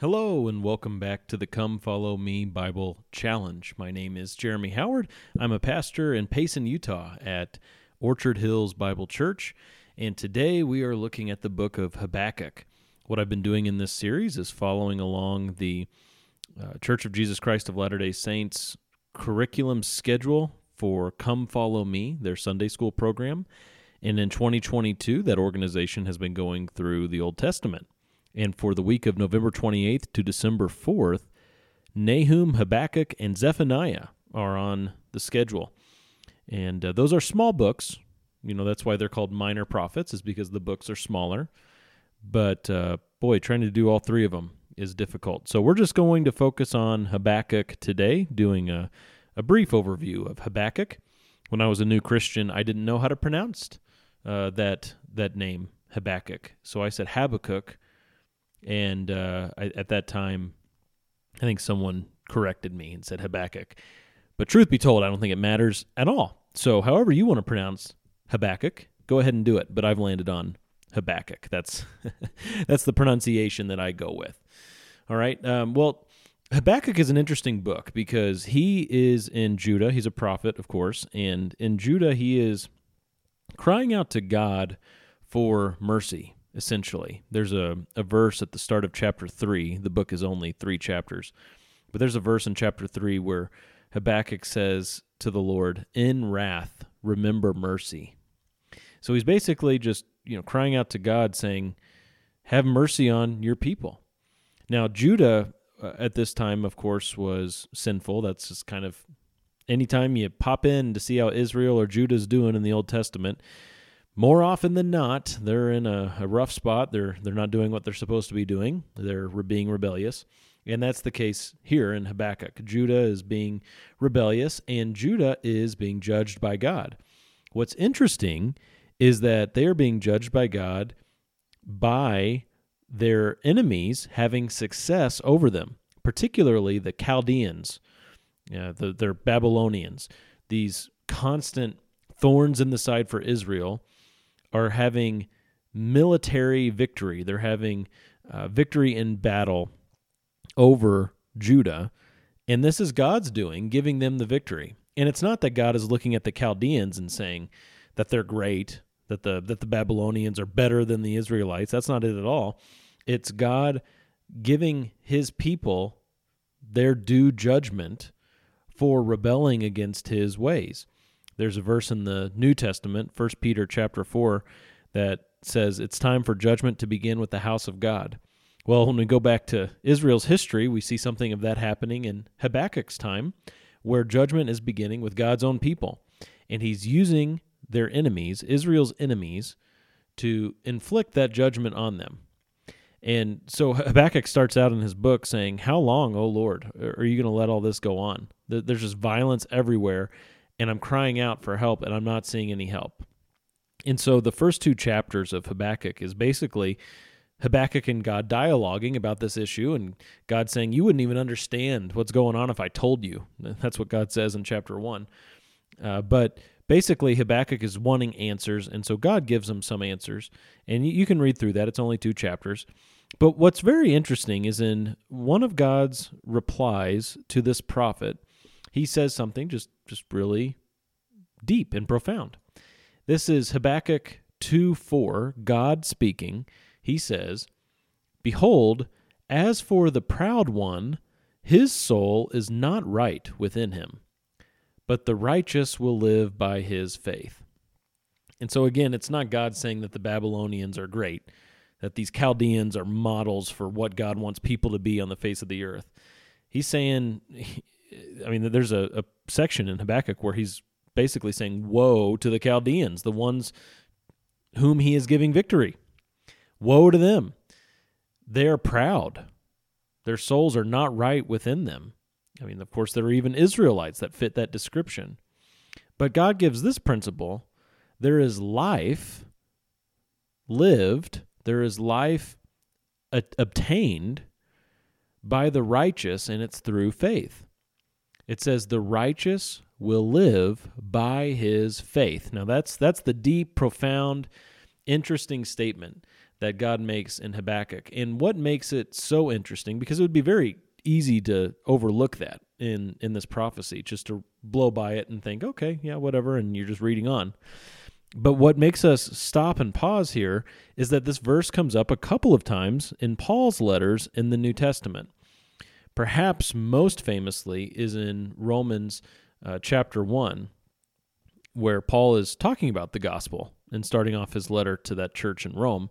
Hello, and welcome back to the Come Follow Me Bible Challenge. My name is Jeremy Howard. I'm a pastor in Payson, Utah at Orchard Hills Bible Church, and today we are looking at the book of Habakkuk. What I've been doing in this series is following along the uh, Church of Jesus Christ of Latter day Saints curriculum schedule for Come Follow Me, their Sunday school program. And in 2022, that organization has been going through the Old Testament. And for the week of November 28th to December 4th, Nahum, Habakkuk, and Zephaniah are on the schedule. And uh, those are small books. You know, that's why they're called minor prophets, is because the books are smaller. But uh, boy, trying to do all three of them is difficult. So we're just going to focus on Habakkuk today, doing a, a brief overview of Habakkuk. When I was a new Christian, I didn't know how to pronounce uh, that that name Habakkuk, so I said Habakkuk and uh, I, at that time, I think someone corrected me and said Habakkuk. But truth be told, I don't think it matters at all. So, however you want to pronounce Habakkuk, go ahead and do it. But I've landed on Habakkuk. That's that's the pronunciation that I go with. All right. Um, well, Habakkuk is an interesting book because he is in Judah. He's a prophet, of course, and in Judah he is crying out to God for mercy essentially. There's a, a verse at the start of chapter 3. The book is only three chapters. But there's a verse in chapter 3 where Habakkuk says to the Lord, In wrath, remember mercy. So he's basically just, you know, crying out to God saying, Have mercy on your people. Now, Judah uh, at this time, of course, was sinful. That's just kind of anytime you pop in to see how Israel or Judah's doing in the Old Testament, more often than not, they're in a, a, rough spot. They're they're not doing what they're supposed to be doing. They're being rebellious, and that's the case here in Habakkuk. Judah is being rebellious, and Judah is being judged by God. What's interesting is that they are being judged by God by their enemies having success over them, particularly the Chaldeans, uh, the, they're Babylonians, these constant thorns in the side for Israel are having military victory. They're having uh, victory in battle over Judah. And this is God's doing, giving them the victory. And it's not that God is looking at the Chaldeans and saying that they're great, that the that the Babylonians are better than the Israelites. That's not it at all. It's God giving his people their due judgment for rebelling against his ways. There's a verse in the New Testament, 1 Peter chapter 4, that says it's time for judgment to begin with the house of God. Well, when we go back to Israel's history, we see something of that happening in Habakkuk's time, where judgment is beginning with God's own people. And he's using their enemies, Israel's enemies, to inflict that judgment on them. And so Habakkuk starts out in his book saying, How long, O Lord, are you going to let all this go on? There's just violence everywhere and I'm crying out for help and I'm not seeing any help. And so the first two chapters of Habakkuk is basically Habakkuk and God dialoguing about this issue and God saying, You wouldn't even understand what's going on if I told you. That's what God says in chapter one. Uh, but basically, Habakkuk is wanting answers, and so God gives him some answers. And you, you can read through that, it's only two chapters. But what's very interesting is in one of God's replies to this prophet, he says something just just really deep and profound. This is Habakkuk 2 4, God speaking. He says, Behold, as for the proud one, his soul is not right within him, but the righteous will live by his faith. And so, again, it's not God saying that the Babylonians are great, that these Chaldeans are models for what God wants people to be on the face of the earth. He's saying I mean, there's a, a section in Habakkuk where he's basically saying, Woe to the Chaldeans, the ones whom he is giving victory. Woe to them. They are proud. Their souls are not right within them. I mean, of course, there are even Israelites that fit that description. But God gives this principle there is life lived, there is life a- obtained by the righteous, and it's through faith. It says the righteous will live by his faith. Now that's that's the deep, profound, interesting statement that God makes in Habakkuk. And what makes it so interesting, because it would be very easy to overlook that in, in this prophecy, just to blow by it and think, okay, yeah, whatever, and you're just reading on. But what makes us stop and pause here is that this verse comes up a couple of times in Paul's letters in the New Testament. Perhaps most famously is in Romans uh, chapter 1, where Paul is talking about the gospel and starting off his letter to that church in Rome.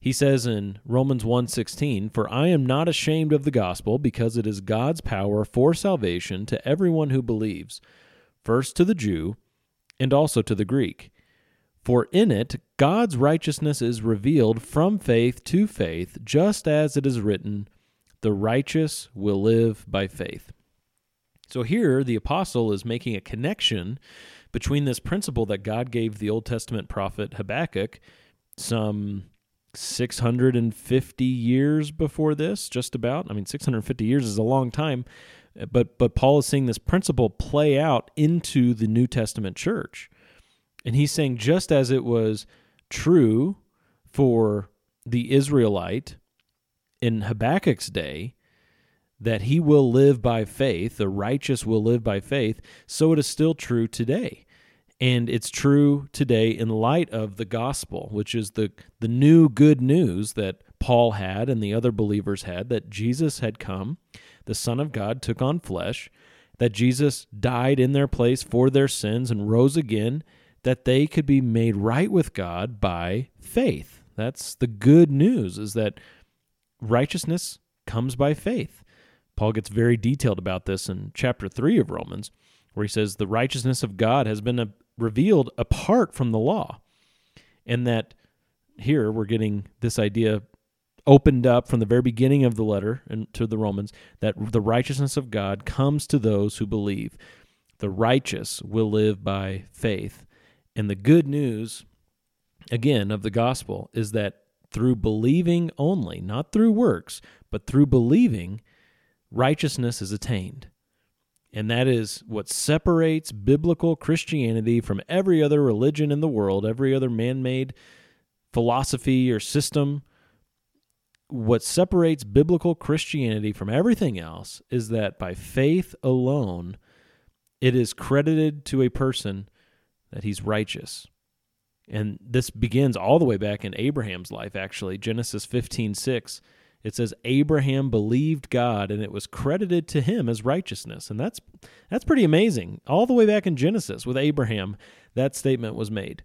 He says in Romans 1:16, "For I am not ashamed of the gospel, because it is God's power for salvation to everyone who believes, first to the Jew and also to the Greek. For in it God's righteousness is revealed from faith to faith, just as it is written, the righteous will live by faith." So here the apostle is making a connection between this principle that God gave the Old Testament prophet Habakkuk some 650 years before this, just about. I mean, 650 years is a long time, but but Paul is seeing this principle play out into the New Testament church. And he's saying just as it was true for the Israelite in Habakkuk's day, that he will live by faith, the righteous will live by faith, so it is still true today. And it's true today in light of the gospel, which is the, the new good news that Paul had and the other believers had that Jesus had come, the Son of God took on flesh, that Jesus died in their place for their sins and rose again, that they could be made right with God by faith. That's the good news, is that righteousness comes by faith. Paul gets very detailed about this in chapter 3 of Romans, where he says, The righteousness of God has been uh, revealed apart from the law. And that here we're getting this idea opened up from the very beginning of the letter and to the Romans that the righteousness of God comes to those who believe. The righteous will live by faith. And the good news, again, of the gospel is that through believing only, not through works, but through believing, righteousness is attained. And that is what separates biblical Christianity from every other religion in the world, every other man made philosophy or system. What separates biblical Christianity from everything else is that by faith alone, it is credited to a person that he's righteous. And this begins all the way back in Abraham's life, actually. Genesis 15 6 it says Abraham believed God and it was credited to him as righteousness. And that's that's pretty amazing. All the way back in Genesis with Abraham, that statement was made.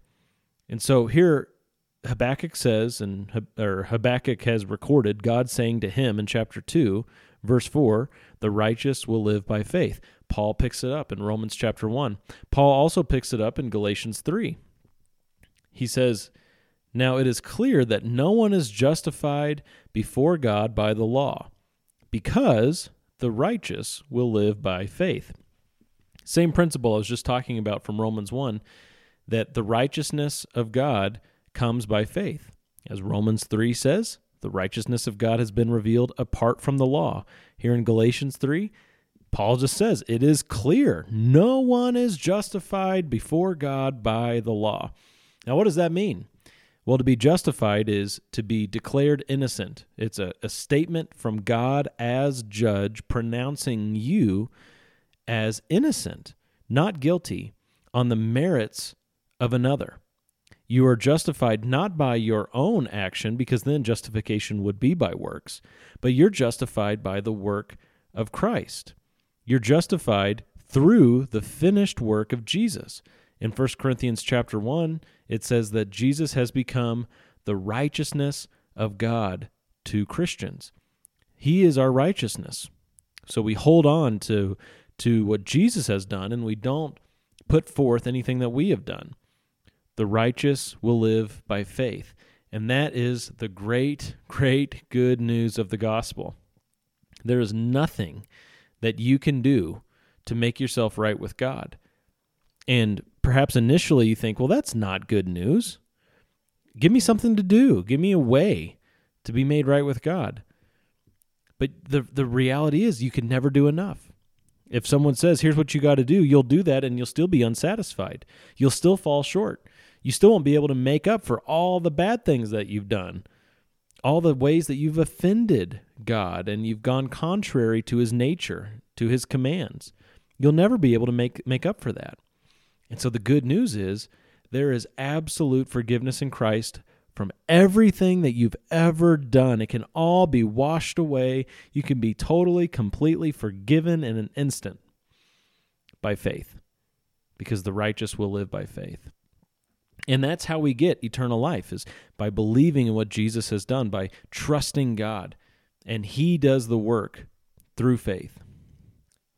And so here Habakkuk says and or Habakkuk has recorded God saying to him in chapter 2, verse 4, the righteous will live by faith. Paul picks it up in Romans chapter 1. Paul also picks it up in Galatians 3. He says, now it is clear that no one is justified before God by the law, because the righteous will live by faith. Same principle I was just talking about from Romans 1 that the righteousness of God comes by faith. As Romans 3 says, the righteousness of God has been revealed apart from the law. Here in Galatians 3, Paul just says it is clear no one is justified before God by the law. Now, what does that mean? Well, to be justified is to be declared innocent. It's a, a statement from God as judge pronouncing you as innocent, not guilty, on the merits of another. You are justified not by your own action, because then justification would be by works, but you're justified by the work of Christ. You're justified through the finished work of Jesus. In 1 Corinthians chapter 1, it says that Jesus has become the righteousness of God to Christians. He is our righteousness. So we hold on to to what Jesus has done and we don't put forth anything that we have done. The righteous will live by faith. And that is the great, great good news of the gospel. There is nothing that you can do to make yourself right with God. And perhaps initially you think, well, that's not good news. Give me something to do. Give me a way to be made right with God. But the the reality is you can never do enough. If someone says, "Here's what you got to do," you'll do that and you'll still be unsatisfied. You'll still fall short. You still won't be able to make up for all the bad things that you've done all the ways that you've offended God and you've gone contrary to his nature, to his commands. You'll never be able to make make up for that. And so the good news is there is absolute forgiveness in Christ from everything that you've ever done. It can all be washed away. You can be totally, completely forgiven in an instant by faith because the righteous will live by faith. And that's how we get eternal life is by believing in what Jesus has done, by trusting God. And he does the work through faith.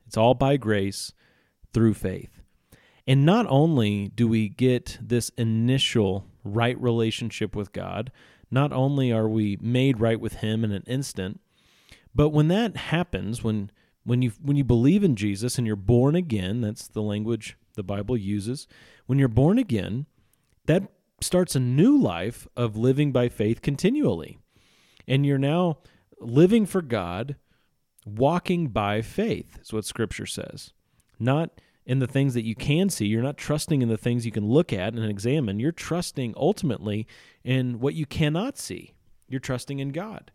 It's all by grace through faith. And not only do we get this initial right relationship with God, not only are we made right with him in an instant, but when that happens, when when you when you believe in Jesus and you're born again, that's the language the Bible uses. When you're born again, that starts a new life of living by faith continually. And you're now living for God walking by faith, is what Scripture says. Not in the things that you can see. You're not trusting in the things you can look at and examine. You're trusting ultimately in what you cannot see. You're trusting in God.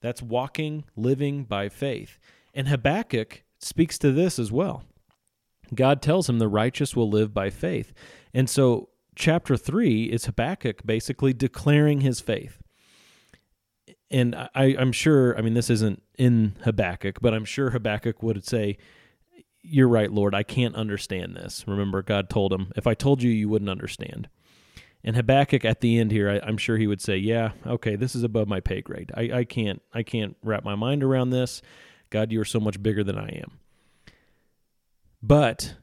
That's walking, living by faith. And Habakkuk speaks to this as well. God tells him the righteous will live by faith. And so, chapter 3 is Habakkuk basically declaring his faith and I, I'm sure, I mean, this isn't in Habakkuk, but I'm sure Habakkuk would say, You're right, Lord, I can't understand this. Remember, God told him, If I told you, you wouldn't understand. And Habakkuk at the end here, I, am sure he would say, "Yeah, okay, this is above my pay grade. I, I can't, I can't wrap my mind around this. God, you are so much bigger than I am." But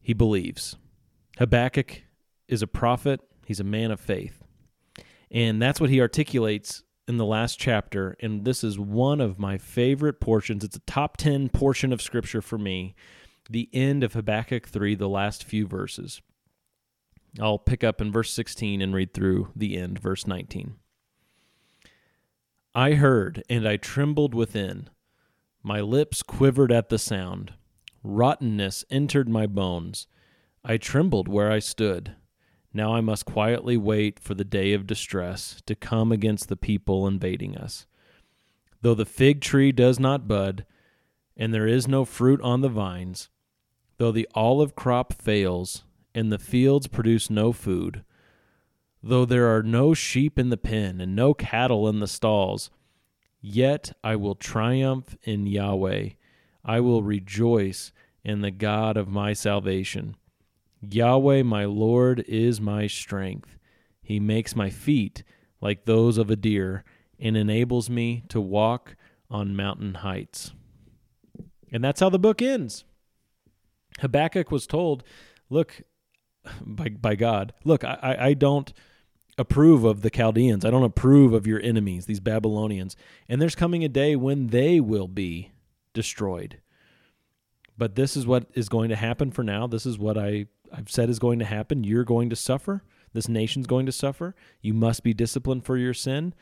he believes. Habakkuk is a prophet. He's a man of faith, and that's what he articulates in the last chapter, and this is one of my favorite portions. It's a top 10 portion of Scripture for me. The end of Habakkuk 3, the last few verses. I'll pick up in verse 16 and read through the end, verse 19. I heard, and I trembled within. My lips quivered at the sound. Rottenness entered my bones. I trembled where I stood. Now I must quietly wait for the day of distress to come against the people invading us. Though the fig tree does not bud, and there is no fruit on the vines, though the olive crop fails, and the fields produce no food, though there are no sheep in the pen, and no cattle in the stalls, yet I will triumph in Yahweh. I will rejoice in the God of my salvation. Yahweh, my Lord, is my strength. He makes my feet like those of a deer and enables me to walk on mountain heights. And that's how the book ends. Habakkuk was told, Look, by, by God, look, I, I don't approve of the Chaldeans. I don't approve of your enemies, these Babylonians. And there's coming a day when they will be destroyed. But this is what is going to happen for now. This is what I I've said is going to happen. You're going to suffer. This nation's going to suffer. You must be disciplined for your sin.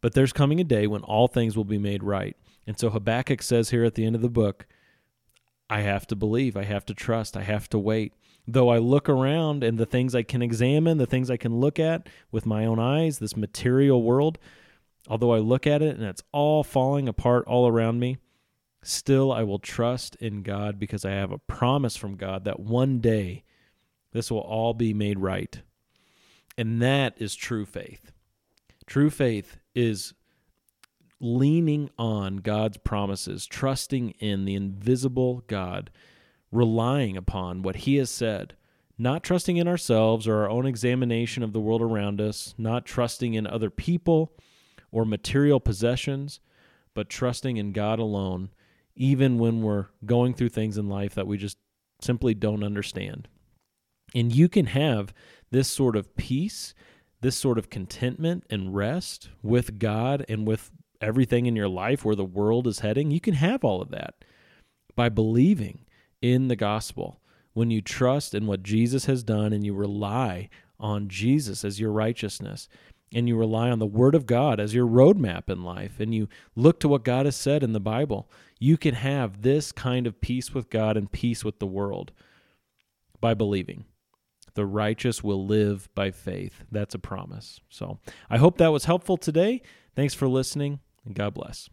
But there's coming a day when all things will be made right. And so Habakkuk says here at the end of the book, I have to believe, I have to trust, I have to wait. Though I look around and the things I can examine, the things I can look at with my own eyes, this material world, although I look at it and it's all falling apart all around me, still I will trust in God because I have a promise from God that one day this will all be made right. And that is true faith. True faith is leaning on God's promises, trusting in the invisible God, relying upon what He has said, not trusting in ourselves or our own examination of the world around us, not trusting in other people or material possessions, but trusting in God alone, even when we're going through things in life that we just simply don't understand. And you can have this sort of peace, this sort of contentment and rest with God and with everything in your life where the world is heading. You can have all of that by believing in the gospel. When you trust in what Jesus has done and you rely on Jesus as your righteousness, and you rely on the Word of God as your roadmap in life, and you look to what God has said in the Bible, you can have this kind of peace with God and peace with the world by believing The righteous will live by faith. That's a promise. So I hope that was helpful today. Thanks for listening, and God bless.